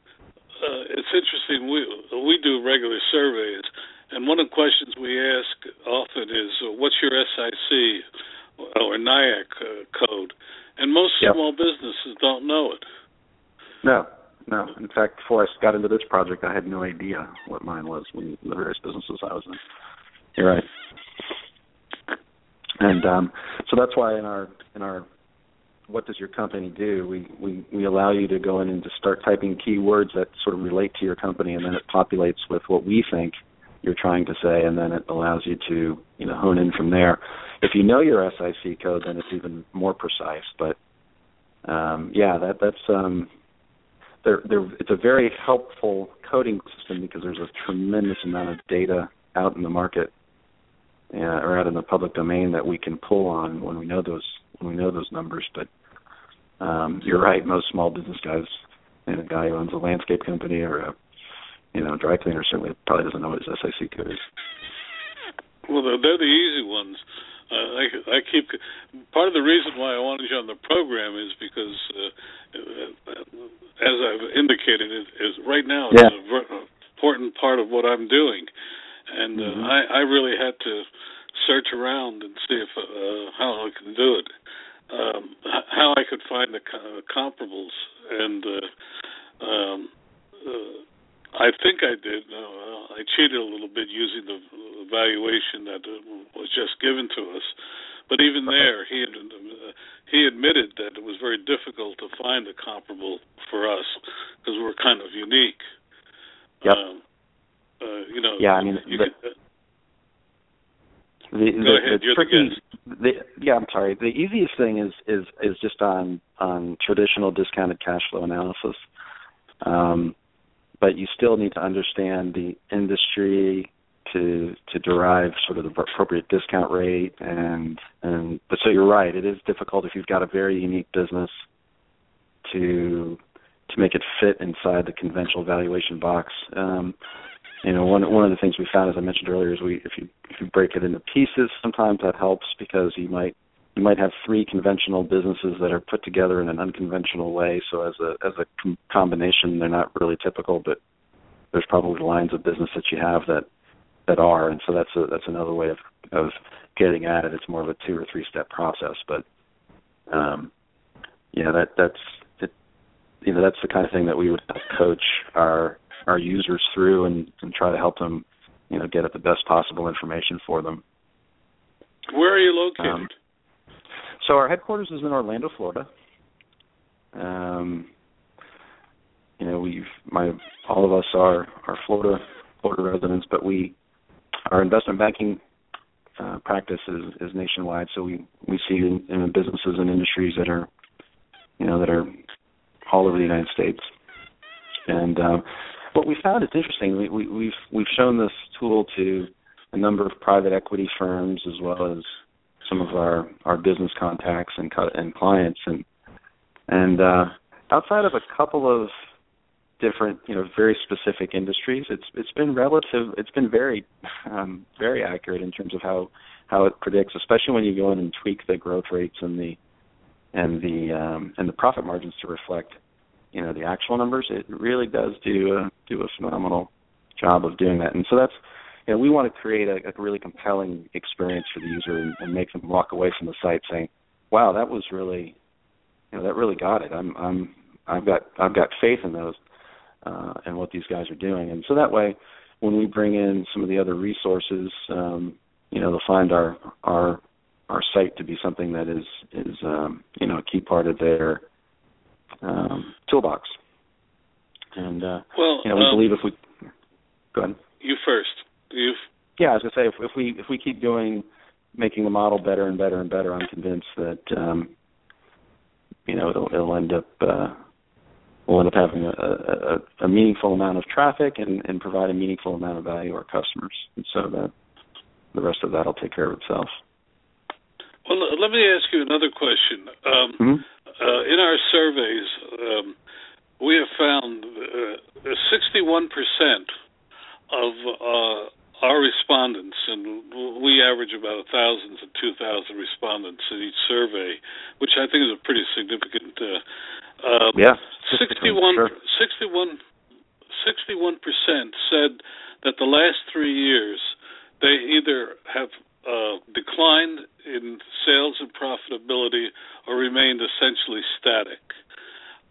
Speaker 1: uh, it's interesting. We we do regular surveys, and one of the questions we ask often is, uh, "What's your SIC or NAICS uh, code?" And most
Speaker 3: yep.
Speaker 1: small businesses don't know it.
Speaker 3: No, no. In fact, before I got into this project, I had no idea what mine was when the various businesses I was in. You're right. And um, so that's why in our in our what does your company do? We, we, we allow you to go in and just start typing keywords that sort of relate to your company, and then it populates with what we think you're trying to say, and then it allows you to you know hone in from there. If you know your SIC code, then it's even more precise. But um, yeah, that that's um, they're, they're, it's a very helpful coding system because there's a tremendous amount of data out in the market uh, or out in the public domain that we can pull on when we know those when we know those numbers. But um, you're right. Most small business guys, and a guy who owns a landscape company or a you know dry cleaner certainly probably doesn't know what his SIC code is.
Speaker 1: Well, they're, they're the easy ones. Uh, I, I keep part of the reason why I wanted you on the program is because, uh, as I've indicated, is, is right now it's an important part of what I'm doing, and uh,
Speaker 3: mm-hmm.
Speaker 1: I, I really had to search around and see if uh, how I can do it um, how I could find the uh, comparables, and uh, um, uh, I think I did. Uh, I cheated a little bit using the valuation that uh, was just given to us, but even there, he had, uh, he admitted that it was very difficult to find a comparable for us because we're kind of unique.
Speaker 3: Yep.
Speaker 1: Um, uh, you know.
Speaker 3: Yeah, I mean,
Speaker 1: you
Speaker 3: the,
Speaker 1: could, uh,
Speaker 3: the, the,
Speaker 1: ahead.
Speaker 3: the tricky,
Speaker 1: the,
Speaker 3: yeah, I'm sorry. The easiest thing is is is just on on traditional discounted cash flow analysis. Um, but you still need to understand the industry to to derive sort of the appropriate discount rate and and but so you're right it is difficult if you've got a very unique business to to make it fit inside the conventional valuation box um, you know one one of the things we found as I mentioned earlier is we if you if you break it into pieces sometimes that helps because you might you might have three conventional businesses that are put together in an unconventional way. So as a as a com- combination they're not really typical but there's probably lines of business that you have that that are. And so that's a that's another way of of getting at it. It's more of a two or three step process. But um yeah that that's it, you know that's the kind of thing that we would coach our our users through and, and try to help them, you know, get at the best possible information for them.
Speaker 1: Where are you located? Um,
Speaker 3: so our headquarters is in Orlando, Florida. Um, you know, we've my all of us are are Florida Florida residents, but we our investment banking uh, practice is, is nationwide. So we we see in, in businesses and industries that are you know that are all over the United States, and um, what we found is interesting. We, we, we've we've shown this tool to a number of private equity firms as well as some of our our business contacts and and clients and and uh, outside of a couple of different you know very specific industries it's it's been relative it's been very um, very accurate in terms of how how it predicts especially when you go in and tweak the growth rates and the and the um, and the profit margins to reflect you know the actual numbers, it really does do a do a phenomenal job of doing that. And so that's you know we want to create a, a really compelling experience for the user and, and make them walk away from the site saying, "Wow, that was really you know that really got it. I'm I'm I've got I've got faith in those uh, and what these guys are doing." And so that way, when we bring in some of the other resources, um, you know, they'll find our our our site to be something that is is um, you know a key part of their um, toolbox. And uh,
Speaker 1: well,
Speaker 3: you know, we
Speaker 1: um,
Speaker 3: believe if we go ahead.
Speaker 1: You first. You.
Speaker 3: Yeah, I was gonna say if, if we if we keep doing making the model better and better and better, I'm convinced that um, you know it'll, it'll end up uh, we'll end up having a, a, a meaningful amount of traffic and, and provide a meaningful amount of value to our customers. And so that the rest of that will take care of itself.
Speaker 1: Well, let me ask you another question. Um,
Speaker 3: mm-hmm.
Speaker 1: uh, in our surveys, um, we have found uh, 61% of uh, our respondents, and we average about 1,000 to 2,000 respondents in each survey, which I think is a pretty significant. Uh, uh,
Speaker 3: yeah,
Speaker 1: 61,
Speaker 3: sure.
Speaker 1: 61, 61% said that the last three years they either have uh, declined in sales and profitability or remained essentially static.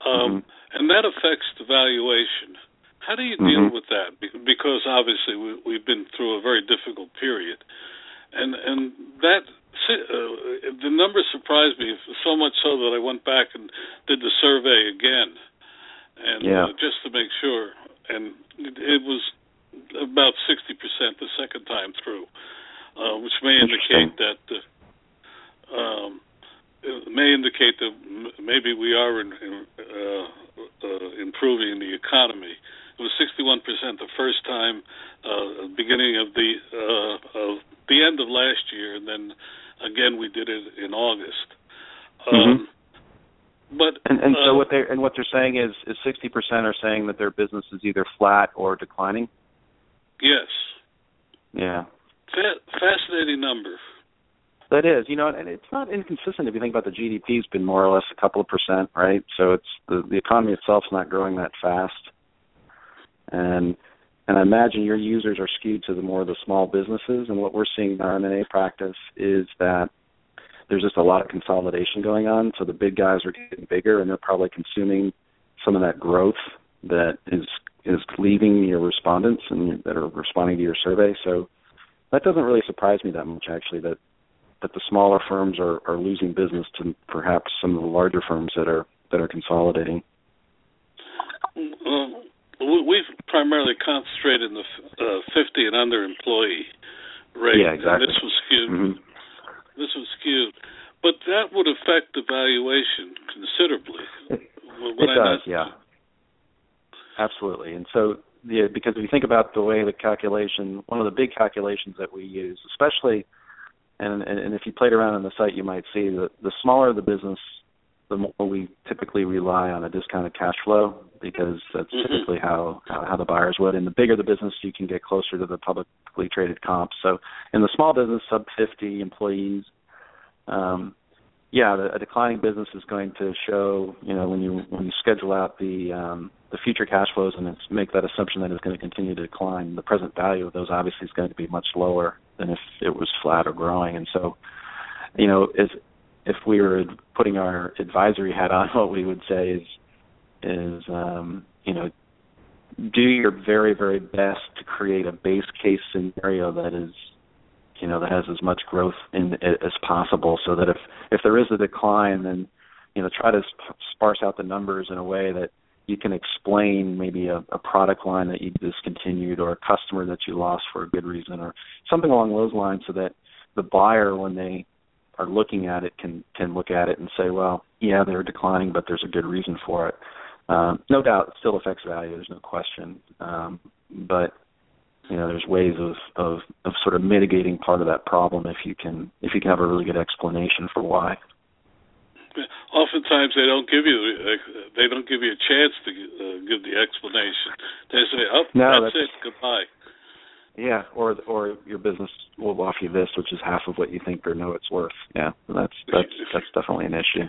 Speaker 1: Um,
Speaker 3: mm-hmm.
Speaker 1: And that affects the valuation. How do you
Speaker 3: mm-hmm.
Speaker 1: deal with that? Because obviously we, we've been through a very difficult period, and and that uh, the numbers surprised me so much so that I went back and did the survey again, and
Speaker 3: yeah.
Speaker 1: uh, just to make sure. And it, it was about sixty percent the second time through, uh, which may indicate that. Uh, um, it may indicate that maybe we are in, in, uh, uh, improving the economy. It was 61% the first time, uh, beginning of the uh, of the end of last year, and then again we did it in August. Um,
Speaker 3: mm-hmm.
Speaker 1: But
Speaker 3: and, and
Speaker 1: uh,
Speaker 3: so what they and what they're saying is is 60% are saying that their business is either flat or declining.
Speaker 1: Yes.
Speaker 3: Yeah.
Speaker 1: Fa- fascinating number.
Speaker 3: That is, you know, and it's not inconsistent if you think about the GDP's been more or less a couple of percent, right? So it's the the economy itself's not growing that fast, and and I imagine your users are skewed to the more of the small businesses. And what we're seeing in our M&A practice is that there's just a lot of consolidation going on. So the big guys are getting bigger, and they're probably consuming some of that growth that is is leaving your respondents and that are responding to your survey. So that doesn't really surprise me that much, actually. That that the smaller firms are, are losing business to perhaps some of the larger firms that are that are consolidating.
Speaker 1: Um, we've primarily concentrated in the uh, 50 and under employee rate.
Speaker 3: Yeah, exactly.
Speaker 1: And this was skewed.
Speaker 3: Mm-hmm.
Speaker 1: This was skewed, but that would affect the valuation considerably.
Speaker 3: It,
Speaker 1: it
Speaker 3: does, yeah, absolutely. And so, yeah, because if you think about the way the calculation, one of the big calculations that we use, especially and, and, if you played around on the site, you might see that the smaller the business, the more we typically rely on a discounted cash flow because that's
Speaker 1: mm-hmm.
Speaker 3: typically how, how how the buyers would. And the bigger the business, you can get closer to the publicly traded comps. So in the small business, sub 50 employees, um, yeah, a declining business is going to show. You know, when you when you schedule out the um, the future cash flows and make that assumption that it's going to continue to decline, the present value of those obviously is going to be much lower than if it was flat or growing. And so, you know, if if we were putting our advisory hat on, <laughs> what we would say is is um, you know, do your very very best to create a base case scenario that is you know that has as much growth in as possible so that if if there is a decline then you know try to sparse out the numbers in a way that you can explain maybe a, a product line that you discontinued or a customer that you lost for a good reason or something along those lines so that the buyer when they are looking at it can can look at it and say well yeah they're declining but there's a good reason for it. Um, no doubt it still affects value there's no question. Um, but you know there's ways of, of of sort of mitigating part of that problem if you can if you can have a really good explanation for why
Speaker 1: oftentimes they don't give you they don't give you a chance to uh, give the explanation. They say, "Oh,
Speaker 3: no,
Speaker 1: that's,
Speaker 3: that's,
Speaker 1: it. Goodbye."
Speaker 3: Yeah, or or your business will offer you this, which is half of what you think or know it's worth. Yeah, that's that's <laughs> that's definitely an issue.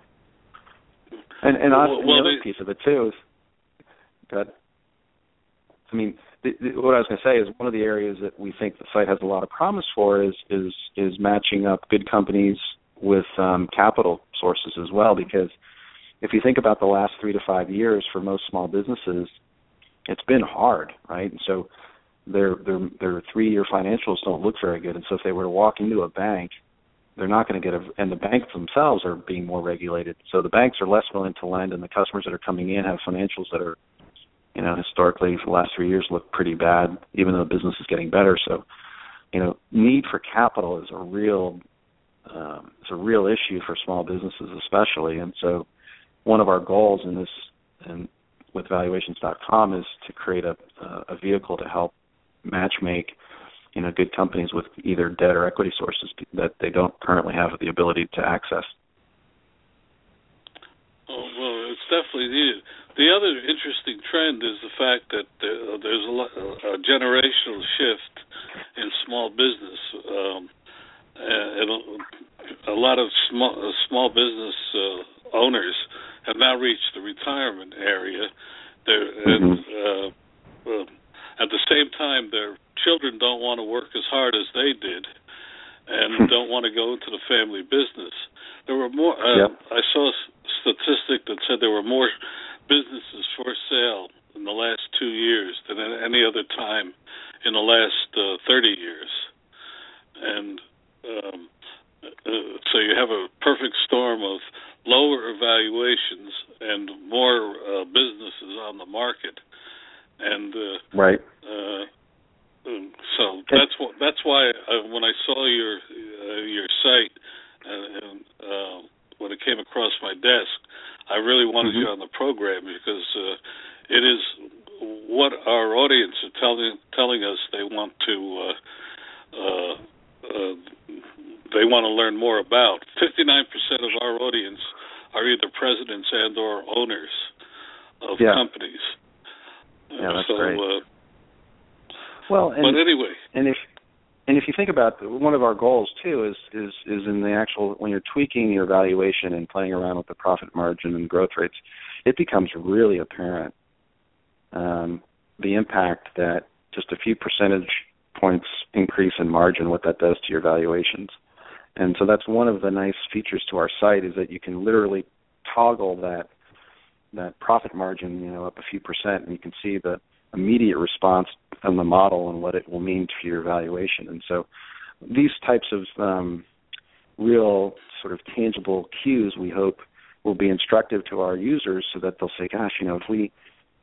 Speaker 3: And and,
Speaker 1: well,
Speaker 3: and
Speaker 1: well,
Speaker 3: the other
Speaker 1: they,
Speaker 3: piece of it too is, good. I mean, the, the, what I was going to say is one of the areas that we think the site has a lot of promise for is is is matching up good companies with um, capital sources as well. Because if you think about the last three to five years for most small businesses, it's been hard, right? And so their their their three year financials don't look very good. And so if they were to walk into a bank, they're not going to get a and the banks themselves are being more regulated. So the banks are less willing to lend, and the customers that are coming in have financials that are you know, historically for the last three years look pretty bad, even though the business is getting better. So, you know, need for capital is a real um, it's a real issue for small businesses, especially. And so, one of our goals in this and with valuations.com is to create a a vehicle to help match make you know good companies with either debt or equity sources that they don't currently have the ability to access.
Speaker 1: Oh, well, it's definitely needed. The other interesting trend is the fact that there's a, a generational shift in small business. Um, and a lot of small small business uh, owners have now reached the retirement area. They're, and uh, uh, at the same time, their children don't want to work as hard as they did, and don't want to go into the family business. There were more. Uh,
Speaker 3: Yep.
Speaker 1: I saw a statistic that said there were more businesses for sale in the last two years than at any other time in the last uh, 30 years. And um, uh, so you have a perfect storm of lower evaluations and more uh, businesses on the market. And uh,
Speaker 3: Right.
Speaker 1: uh, um, so that's what that's why uh, when I saw your uh, your site uh, and uh, when it came across my desk, I really wanted
Speaker 3: Mhm.
Speaker 1: you on the program because uh, it is what our audience are telling telling us they want to uh, uh, uh, they want to learn more about. Fifty nine percent of our audience are either presidents and or owners of
Speaker 3: Yeah.
Speaker 1: companies.
Speaker 3: Yeah, that's
Speaker 1: so,
Speaker 3: great.
Speaker 1: Uh,
Speaker 3: Well, and
Speaker 1: but anyway,
Speaker 3: and if and if you think about one of our goals too is is is in the actual when you're tweaking your valuation and playing around with the profit margin and growth rates, it becomes really apparent um, the impact that just a few percentage points increase in margin what that does to your valuations. And so that's one of the nice features to our site is that you can literally toggle that that profit margin, you know, up a few percent, and you can see the immediate response from the model and what it will mean to your valuation. And so these types of um, real sort of tangible cues we hope will be instructive to our users so that they'll say, gosh, you know, if we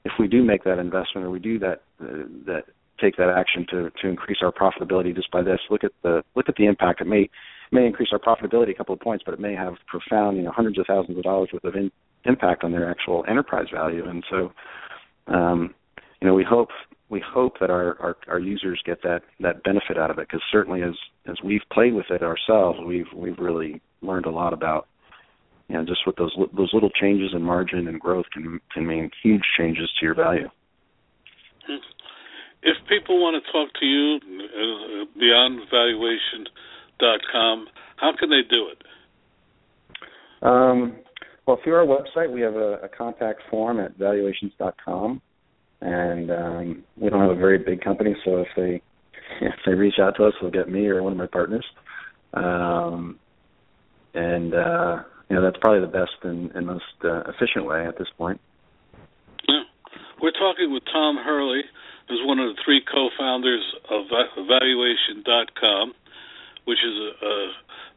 Speaker 3: if we do make that investment or we do that uh, that take that action to to increase our profitability just by this, look at the look at the impact it may may increase our profitability a couple of points, but it may have profound, you know, hundreds of thousands of dollars worth of in, impact on their actual enterprise value. And so, um, you know, we hope we hope that our, our, our users get that that benefit out of it because certainly as as we've played with it ourselves, we've we've really learned a lot about you know just what those those little changes in margin and growth can can mean huge changes to your value.
Speaker 1: if people want to talk to you uh, beyond valuation.com, how can they do it?
Speaker 3: Um, well, through our website, we have a, a contact form at valuations.com, and um, we don't have a very big company, so if they <laughs> if they reach out to us, they'll get me or one of my partners. Um, and uh, you know that's probably the best and, and most uh, efficient way at this point.
Speaker 1: Yeah. We're talking with Tom Hurley, who's one of the three co-founders of Va- Valuation.com, which is a, a,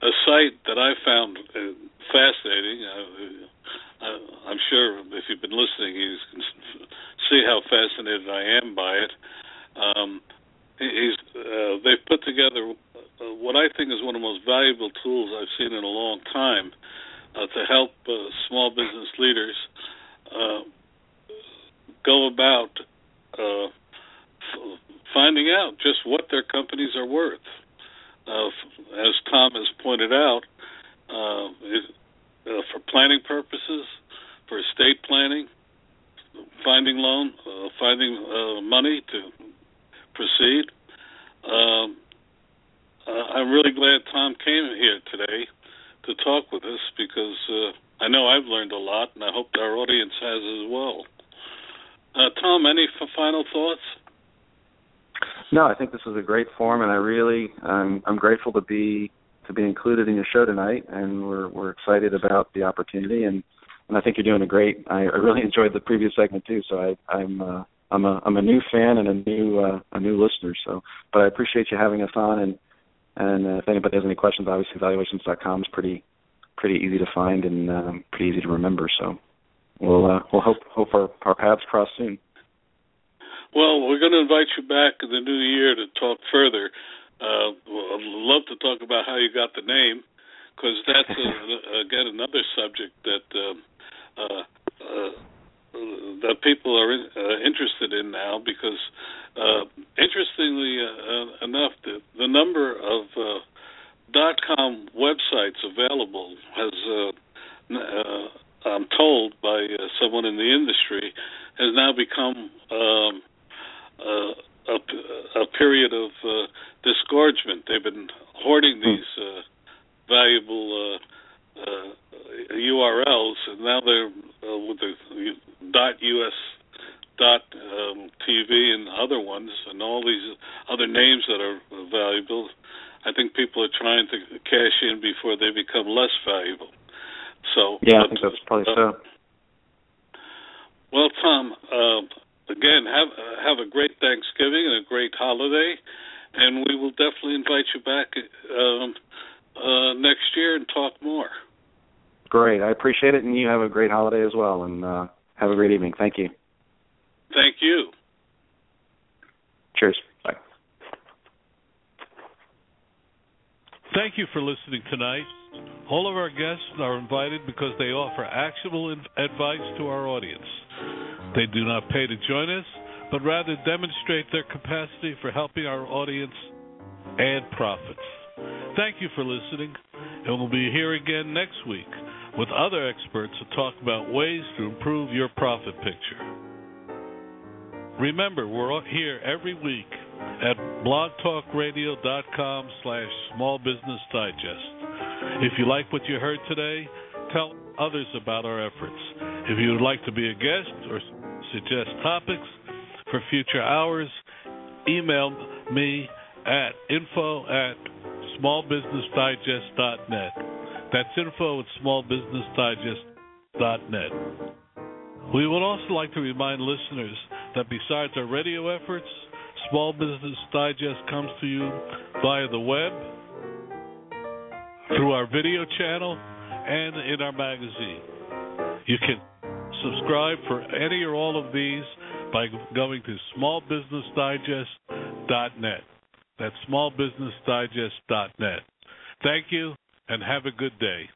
Speaker 1: a site that I found uh, fascinating. Uh, uh, I'm sure if you've been listening, you can see how fascinated I am by it. Um, he's uh, they've put together uh, what I think is one of the most valuable tools I've seen in a long time uh, to help uh, small business leaders uh, go about uh, f- finding out just what their companies are worth. Uh, f- as Tom has pointed out, uh, it, uh, for planning purposes, for estate planning, finding loan, uh, finding uh, money to proceed. Um, I'm really glad Tom came here today to talk with us because uh, I know I've learned a lot, and I hope our audience has as well. Uh, Tom, any f- final thoughts?
Speaker 3: No, I think this was a great forum, and I really I'm grateful to be to be included in your show tonight, and we're we're excited about the opportunity, and and I think you're doing a great. I, I really <laughs> enjoyed the previous segment too, so I I'm uh, I'm a I'm a new fan and a new uh, a new listener. So, but I appreciate you having us on, and and uh, if anybody has any questions, obviously valuations.com is pretty pretty easy to find and um, pretty easy to remember. So we'll uh, we'll hope hope our, our paths cross soon.
Speaker 1: Well, we're going to invite you back in the new year to talk further. Uh, I'd love to talk about how you got the name, because that's a, again another subject that um, uh, uh, that people are in, uh, interested in now. Because uh, interestingly uh, enough, the, the number of uh, dot com websites available has, uh, uh, I'm told by uh, someone in the industry, has now become um, uh, a, a period of uh, disgorgement. They've been hoarding these uh, valuable uh, uh, URLs, and now they're uh, with the dot us dot um, TV and other ones, and all these other names that are valuable. I think people are trying to cash in before they become less valuable. So
Speaker 3: yeah, I think that's probably uh, so.
Speaker 1: Well, Tom, uh, again, have uh, have a great Thanksgiving and a great holiday, and we will definitely invite you back um, uh, next year and talk more.
Speaker 3: Great, I appreciate it, and you have a great holiday as well, and uh, have a great evening. Thank you.
Speaker 1: Thank you.
Speaker 3: Cheers. Bye.
Speaker 4: Thank you for listening tonight. All of our guests are invited because they offer actionable advice to our audience. They do not pay to join us, but rather demonstrate their capacity for helping our audience and profits. Thank you for listening, and we'll be here again next week with other experts to talk about ways to improve your profit picture. Remember, we're here every week at blogtalkradio.com slash small business digest. If you like what you heard today, tell others about our efforts. If you would like to be a guest or suggest topics for future hours, email me at info at smallbusinessdigest.net. That's info at smallbusinessdigest.net. We would also like to remind listeners that besides our radio efforts, Small Business Digest comes to you via the web, through our video channel, and in our magazine. You can subscribe for any or all of these by going to smallbusinessdigest.net. That's smallbusinessdigest.net. Thank you and have a good day.